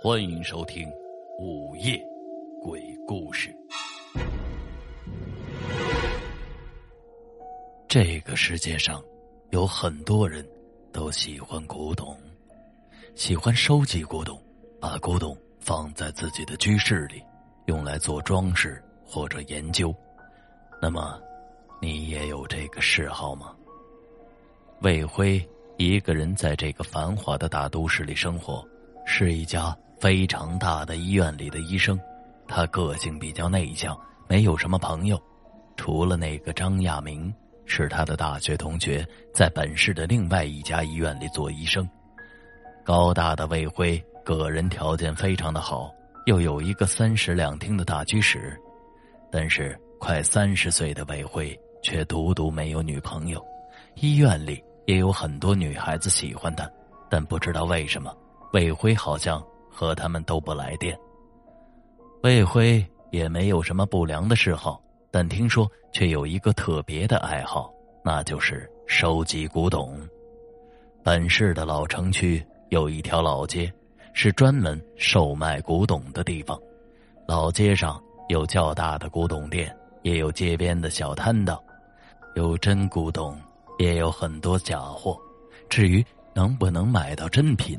欢迎收听《午夜鬼故事》。这个世界上有很多人都喜欢古董，喜欢收集古董，把古董放在自己的居室里，用来做装饰或者研究。那么，你也有这个嗜好吗？魏辉一个人在这个繁华的大都市里生活，是一家。非常大的医院里的医生，他个性比较内向，没有什么朋友，除了那个张亚明是他的大学同学，在本市的另外一家医院里做医生。高大的魏辉个人条件非常的好，又有一个三室两厅的大居室，但是快三十岁的魏辉却独独没有女朋友。医院里也有很多女孩子喜欢他，但不知道为什么，魏辉好像。和他们都不来电。魏辉也没有什么不良的嗜好，但听说却有一个特别的爱好，那就是收集古董。本市的老城区有一条老街，是专门售卖古董的地方。老街上有较大的古董店，也有街边的小摊档，有真古董，也有很多假货。至于能不能买到真品，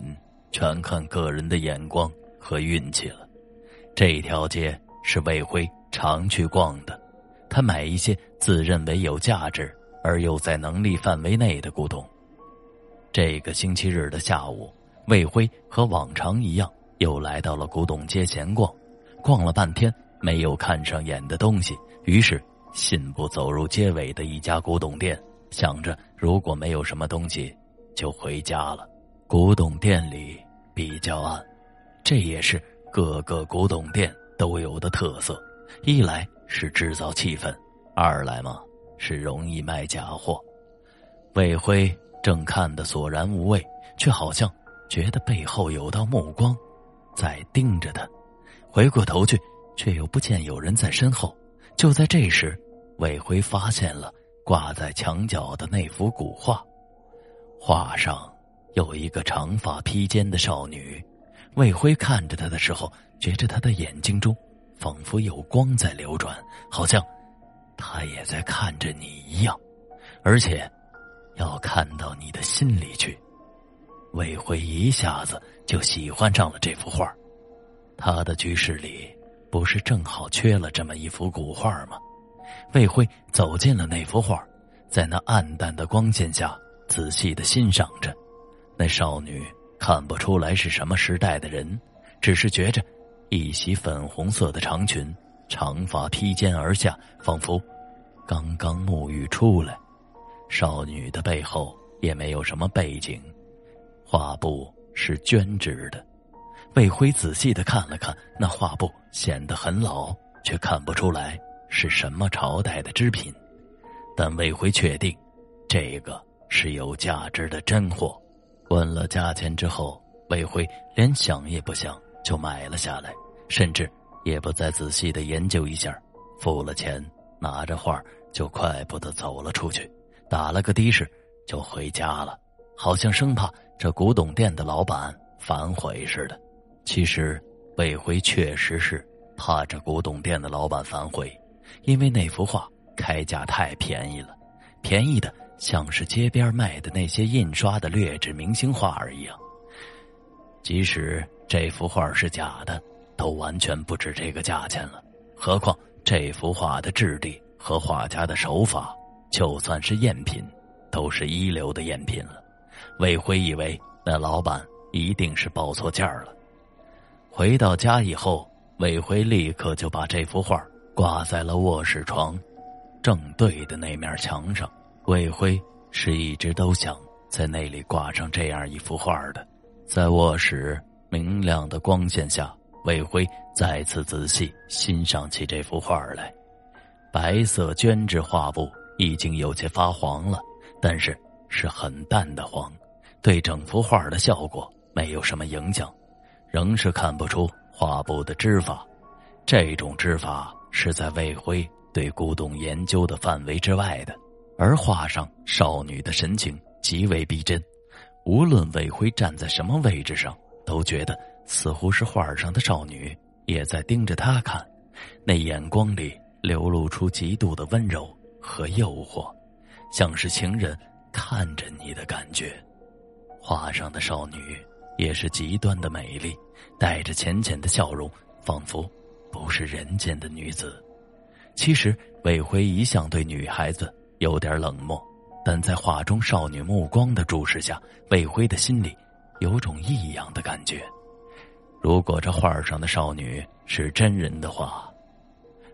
全看个人的眼光和运气了。这条街是魏辉常去逛的，他买一些自认为有价值而又在能力范围内的古董。这个星期日的下午，魏辉和往常一样又来到了古董街闲逛，逛了半天没有看上眼的东西，于是信步走入街尾的一家古董店，想着如果没有什么东西，就回家了。古董店里比较暗，这也是各个古董店都有的特色。一来是制造气氛，二来嘛是容易卖假货。魏辉正看得索然无味，却好像觉得背后有道目光在盯着他。回过头去，却又不见有人在身后。就在这时，魏辉发现了挂在墙角的那幅古画，画上。有一个长发披肩的少女，魏辉看着她的时候，觉着她的眼睛中仿佛有光在流转，好像她也在看着你一样，而且要看到你的心里去。魏辉一下子就喜欢上了这幅画，他的居室里不是正好缺了这么一幅古画吗？魏辉走进了那幅画，在那暗淡的光线下仔细的欣赏着。那少女看不出来是什么时代的人，只是觉着一袭粉红色的长裙，长发披肩而下，仿佛刚刚沐浴出来。少女的背后也没有什么背景，画布是绢织的。魏辉仔细的看了看那画布，显得很老，却看不出来是什么朝代的织品。但魏辉确定，这个是有价值的真货。问了价钱之后，魏辉连想也不想就买了下来，甚至也不再仔细的研究一下，付了钱，拿着画就快步的走了出去，打了个的士就回家了，好像生怕这古董店的老板反悔似的。其实魏辉确实是怕这古董店的老板反悔，因为那幅画开价太便宜了，便宜的。像是街边卖的那些印刷的劣质明星画儿一样，即使这幅画是假的，都完全不值这个价钱了。何况这幅画的质地和画家的手法，就算是赝品，都是一流的赝品了。魏辉以为那老板一定是报错价了。回到家以后，魏辉立刻就把这幅画挂在了卧室床正对的那面墙上。魏辉是一直都想在那里挂上这样一幅画的，在卧室明亮的光线下，魏辉再次仔细欣赏起这幅画来。白色绢质画布已经有些发黄了，但是是很淡的黄，对整幅画的效果没有什么影响，仍是看不出画布的织法。这种织法是在魏辉对古董研究的范围之外的。而画上少女的神情极为逼真，无论魏辉站在什么位置上，都觉得似乎是画上的少女也在盯着他看，那眼光里流露出极度的温柔和诱惑，像是情人看着你的感觉。画上的少女也是极端的美丽，带着浅浅的笑容，仿佛不是人间的女子。其实魏辉一向对女孩子有点冷漠，但在画中少女目光的注视下，魏辉的心里有种异样的感觉。如果这画上的少女是真人的话，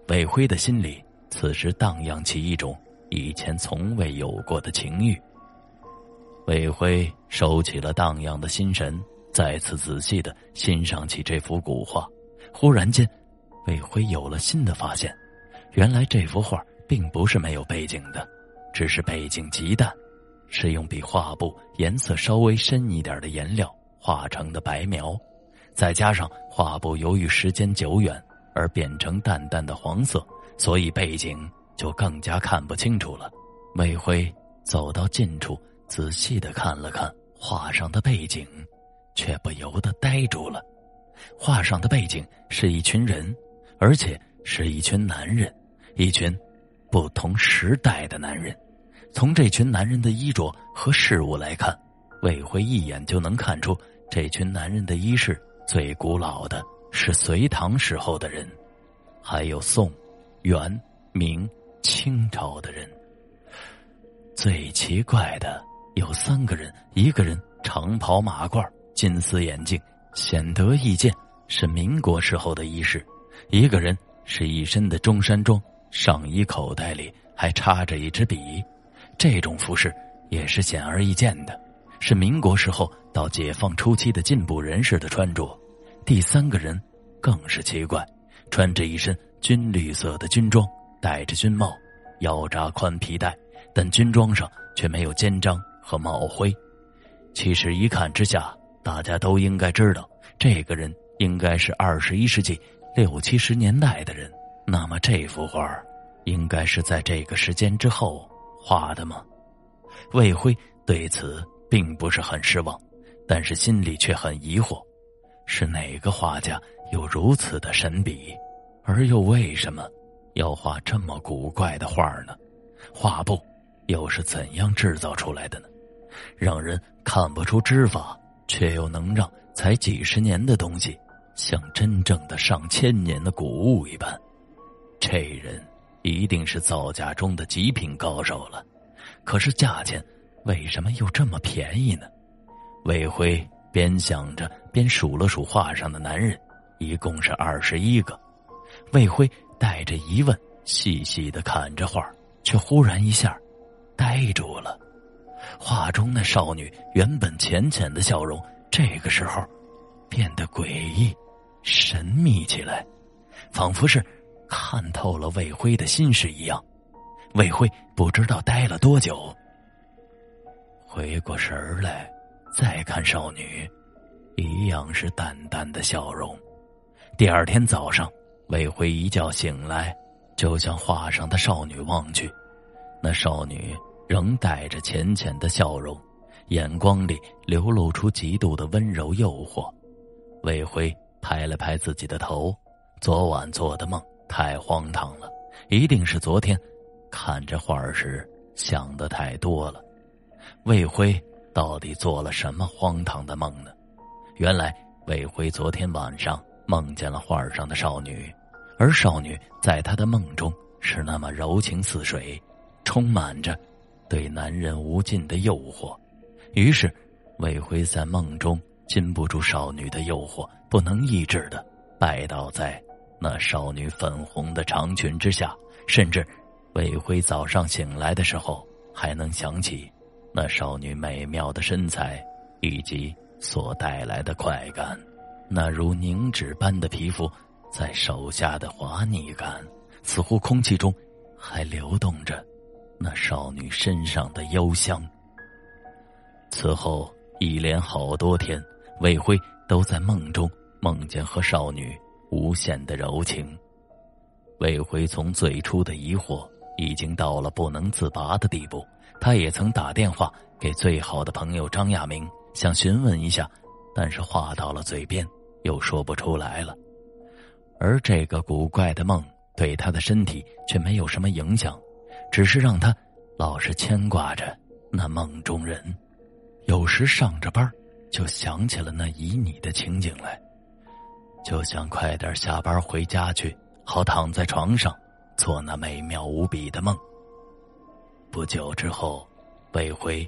魏辉的心里此时荡漾起一种以前从未有过的情欲。魏辉收起了荡漾的心神，再次仔细的欣赏起这幅古画。忽然间，魏辉有了新的发现：原来这幅画并不是没有背景的，只是背景极淡，是用比画布颜色稍微深一点的颜料画成的白描。再加上画布由于时间久远而变成淡淡的黄色，所以背景就更加看不清楚了。魏辉走到近处，仔细的看了看画上的背景，却不由得呆住了。画上的背景是一群人，而且是一群男人，一群不同时代的男人。从这群男人的衣着和事物来看，魏辉一眼就能看出这群男人的衣饰。最古老的是隋唐时候的人，还有宋、元、明、清朝的人。最奇怪的有三个人：一个人长袍马褂、金丝眼镜，显得易见，是民国时候的衣饰；一个人是一身的中山装，上衣口袋里还插着一支笔，这种服饰也是显而易见的。是民国时候到解放初期的进步人士的穿着。第三个人更是奇怪，穿着一身军绿色的军装，戴着军帽，腰扎宽皮带，但军装上却没有肩章和帽徽。其实一看之下，大家都应该知道，这个人应该是二十一世纪六七十年代的人。那么这幅画应该是在这个时间之后画的吗？魏辉对此并不是很失望，但是心里却很疑惑：是哪个画家有如此的神笔，而又为什么要画这么古怪的画呢？画布又是怎样制造出来的呢？让人看不出织法，却又能让才几十年的东西像真正的上千年的古物一般。这人一定是造假中的极品高手了。可是价钱为什么又这么便宜呢？魏辉边想着边数了数画上的男人，一共是二十一个。魏辉带着疑问细细的看着画，却忽然一下呆住了。画中那少女原本浅浅的笑容，这个时候变得诡异、神秘起来，仿佛是看透了魏辉的心事一样。魏辉不知道呆了多久，回过神来，再看少女，一样是淡淡的笑容。第二天早上，魏辉一觉醒来，就向画上的少女望去，那少女仍带着浅浅的笑容，眼光里流露出极度的温柔诱惑。魏辉拍了拍自己的头，昨晚做的梦太荒唐了，一定是昨天。看着画时想的太多了，魏辉到底做了什么荒唐的梦呢？原来魏辉昨天晚上梦见了画上的少女，而少女在他的梦中是那么柔情似水，充满着对男人无尽的诱惑。于是，魏辉在梦中禁不住少女的诱惑，不能抑制的拜倒在那少女粉红的长裙之下，甚至。魏辉早上醒来的时候，还能想起那少女美妙的身材以及所带来的快感，那如凝脂般的皮肤在手下的滑腻感，似乎空气中还流动着那少女身上的幽香。此后一连好多天，魏辉都在梦中梦见和少女无限的柔情。魏辉从最初的疑惑。已经到了不能自拔的地步，他也曾打电话给最好的朋友张亚明，想询问一下，但是话到了嘴边，又说不出来了。而这个古怪的梦对他的身体却没有什么影响，只是让他老是牵挂着那梦中人。有时上着班，就想起了那旖旎的情景来，就想快点下班回家去，好躺在床上做那美妙无比的梦。不久之后，魏辉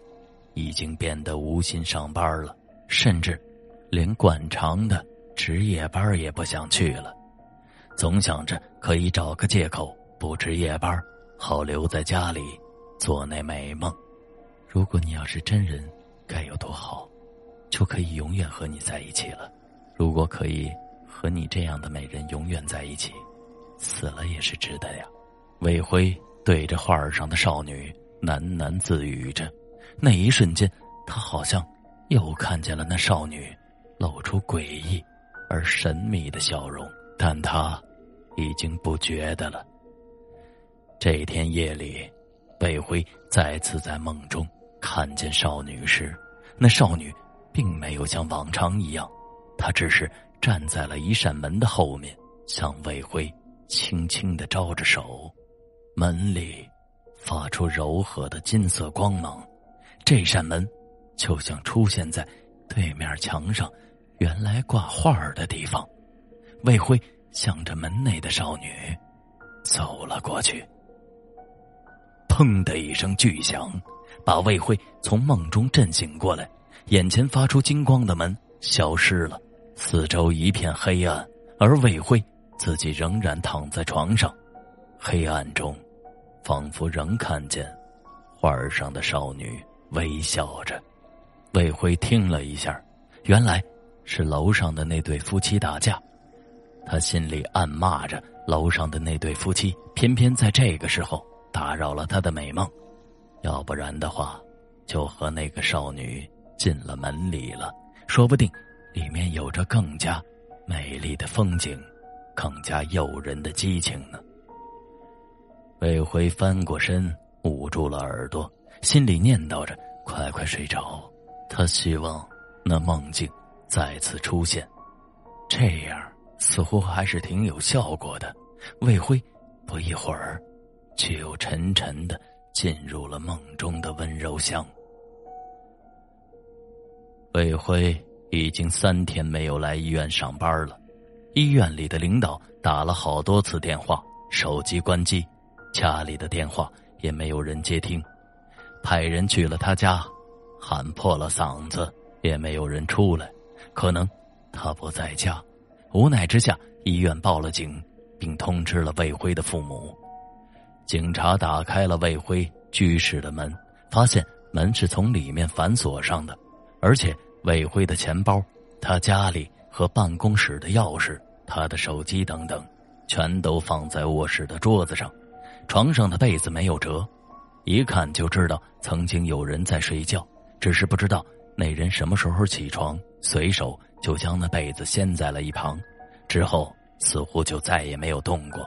已经变得无心上班了，甚至连惯常的值夜班也不想去了。总想着可以找个借口不值夜班，好留在家里做那美梦。如果你要是真人，该有多好，就可以永远和你在一起了。如果可以和你这样的美人永远在一起，死了也是值得呀。魏辉对着画上的少女喃喃自语着，那一瞬间，他好像又看见了那少女露出诡异而神秘的笑容，但他。已经不觉得了。这天夜里，魏辉再次在梦中看见少女时，那少女并没有像往常一样，她只是站在了一扇门的后面，向魏辉轻轻的招着手。门里发出柔和的金色光芒，这扇门就像出现在对面墙上原来挂画的地方。魏辉。向着门内的少女走了过去。砰的一声巨响，把魏辉从梦中震醒过来。眼前发出金光的门消失了，四周一片黑暗，而魏辉自己仍然躺在床上。黑暗中，仿佛仍看见画上的少女微笑着。魏辉听了一下，原来是楼上的那对夫妻打架。他心里暗骂着楼上的那对夫妻，偏偏在这个时候打扰了他的美梦，要不然的话，就和那个少女进了门里了。说不定里面有着更加美丽的风景，更加诱人的激情呢。魏辉翻过身，捂住了耳朵，心里念叨着：“快快睡着。”他希望那梦境再次出现，这样。似乎还是挺有效果的，魏辉不一会儿，却又沉沉的进入了梦中的温柔乡。魏辉已经三天没有来医院上班了，医院里的领导打了好多次电话，手机关机，家里的电话也没有人接听，派人去了他家，喊破了嗓子也没有人出来，可能他不在家。无奈之下，医院报了警，并通知了魏辉的父母。警察打开了魏辉居室的门，发现门是从里面反锁上的，而且伟辉的钱包、他家里和办公室的钥匙、他的手机等等，全都放在卧室的桌子上。床上的被子没有折，一看就知道曾经有人在睡觉，只是不知道那人什么时候起床，随手。就将那被子掀在了一旁，之后似乎就再也没有动过。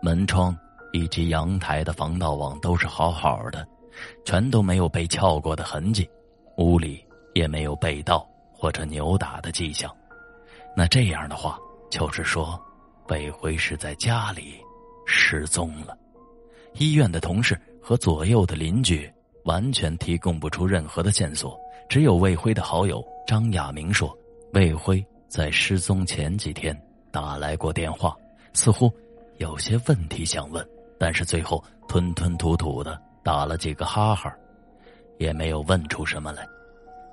门窗以及阳台的防盗网都是好好的，全都没有被撬过的痕迹，屋里也没有被盗或者扭打的迹象。那这样的话，就是说，魏辉是在家里失踪了。医院的同事和左右的邻居完全提供不出任何的线索，只有魏辉的好友张亚明说。魏辉在失踪前几天打来过电话，似乎有些问题想问，但是最后吞吞吐吐的打了几个哈哈，也没有问出什么来。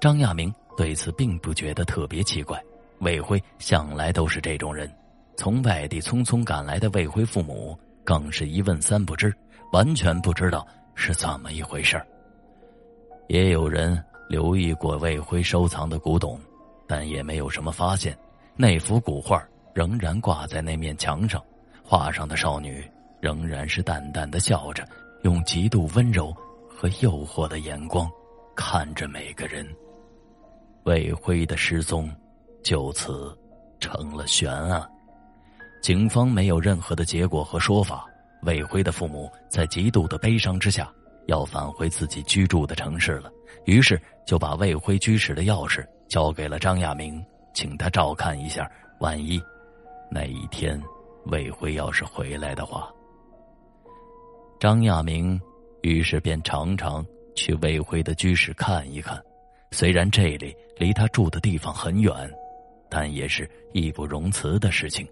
张亚明对此并不觉得特别奇怪，魏辉向来都是这种人。从外地匆匆赶来的魏辉父母更是一问三不知，完全不知道是怎么一回事也有人留意过魏辉收藏的古董。但也没有什么发现，那幅古画仍然挂在那面墙上，画上的少女仍然是淡淡的笑着，用极度温柔和诱惑的眼光看着每个人。魏辉的失踪就此成了悬案，警方没有任何的结果和说法。魏辉的父母在极度的悲伤之下，要返回自己居住的城市了，于是就把魏辉居室的钥匙。交给了张亚明，请他照看一下万一那一天魏辉要是回来的话，张亚明于是便常常去魏辉的居室看一看。虽然这里离他住的地方很远，但也是义不容辞的事情。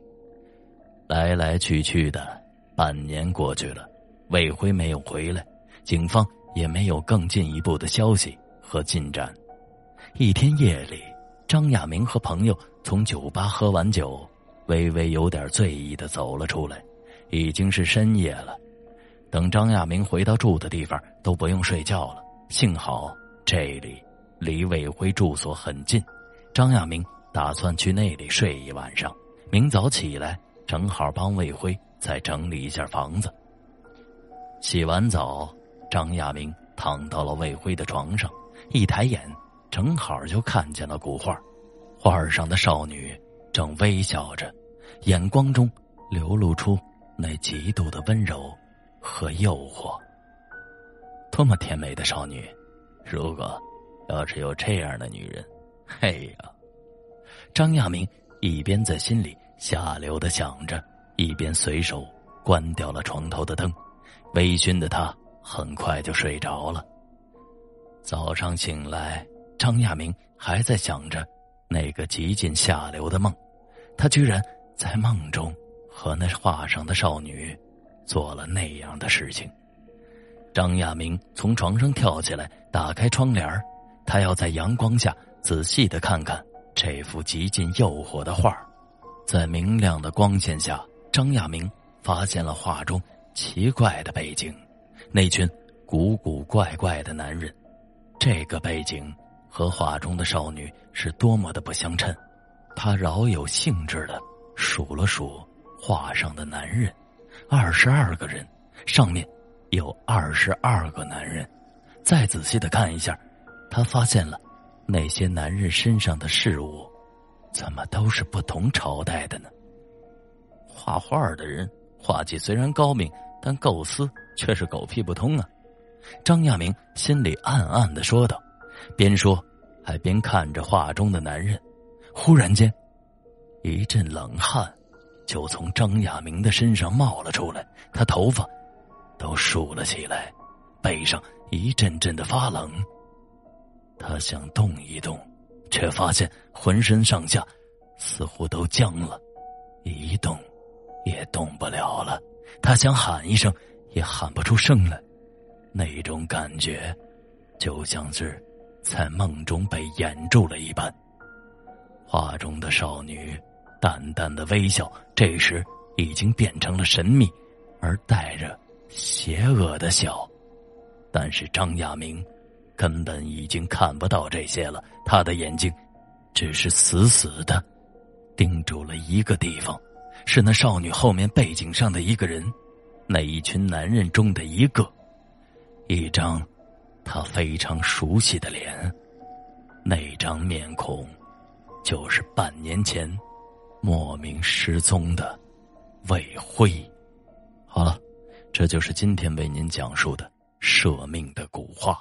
来来去去的半年过去了，魏辉没有回来，警方也没有更进一步的消息和进展。一天夜里，张亚明和朋友从酒吧喝完酒，微微有点醉意的走了出来。已经是深夜了，等张亚明回到住的地方，都不用睡觉了。幸好这里离魏辉住所很近，张亚明打算去那里睡一晚上，明早起来正好帮魏辉再整理一下房子。洗完澡，张亚明躺到了魏辉的床上，一抬眼。正好就看见了古画，画上的少女正微笑着，眼光中流露出那极度的温柔和诱惑。多么甜美的少女！如果要是有这样的女人，嘿呀！张亚明一边在心里下流的想着，一边随手关掉了床头的灯。微醺的他很快就睡着了。早上醒来。张亚明还在想着那个极尽下流的梦，他居然在梦中和那画上的少女做了那样的事情。张亚明从床上跳起来，打开窗帘他要在阳光下仔细的看看这幅极尽诱惑的画。在明亮的光线下，张亚明发现了画中奇怪的背景，那群古古怪怪的男人，这个背景。和画中的少女是多么的不相称，他饶有兴致的数了数画上的男人，二十二个人，上面有二十二个男人。再仔细的看一下，他发现了那些男人身上的事物，怎么都是不同朝代的呢？画画的人画技虽然高明，但构思却是狗屁不通啊！张亚明心里暗暗的说道。边说，还边看着画中的男人。忽然间，一阵冷汗就从张亚明的身上冒了出来，他头发都竖了起来，背上一阵阵的发冷。他想动一动，却发现浑身上下似乎都僵了，一动也动不了了。他想喊一声，也喊不出声来，那种感觉就像是……在梦中被掩住了一般，画中的少女淡淡的微笑，这时已经变成了神秘而带着邪恶的笑。但是张亚明根本已经看不到这些了，他的眼睛只是死死的盯住了一个地方，是那少女后面背景上的一个人，那一群男人中的一个，一张。他非常熟悉的脸，那张面孔，就是半年前莫名失踪的魏辉。好了，这就是今天为您讲述的舍命的古话。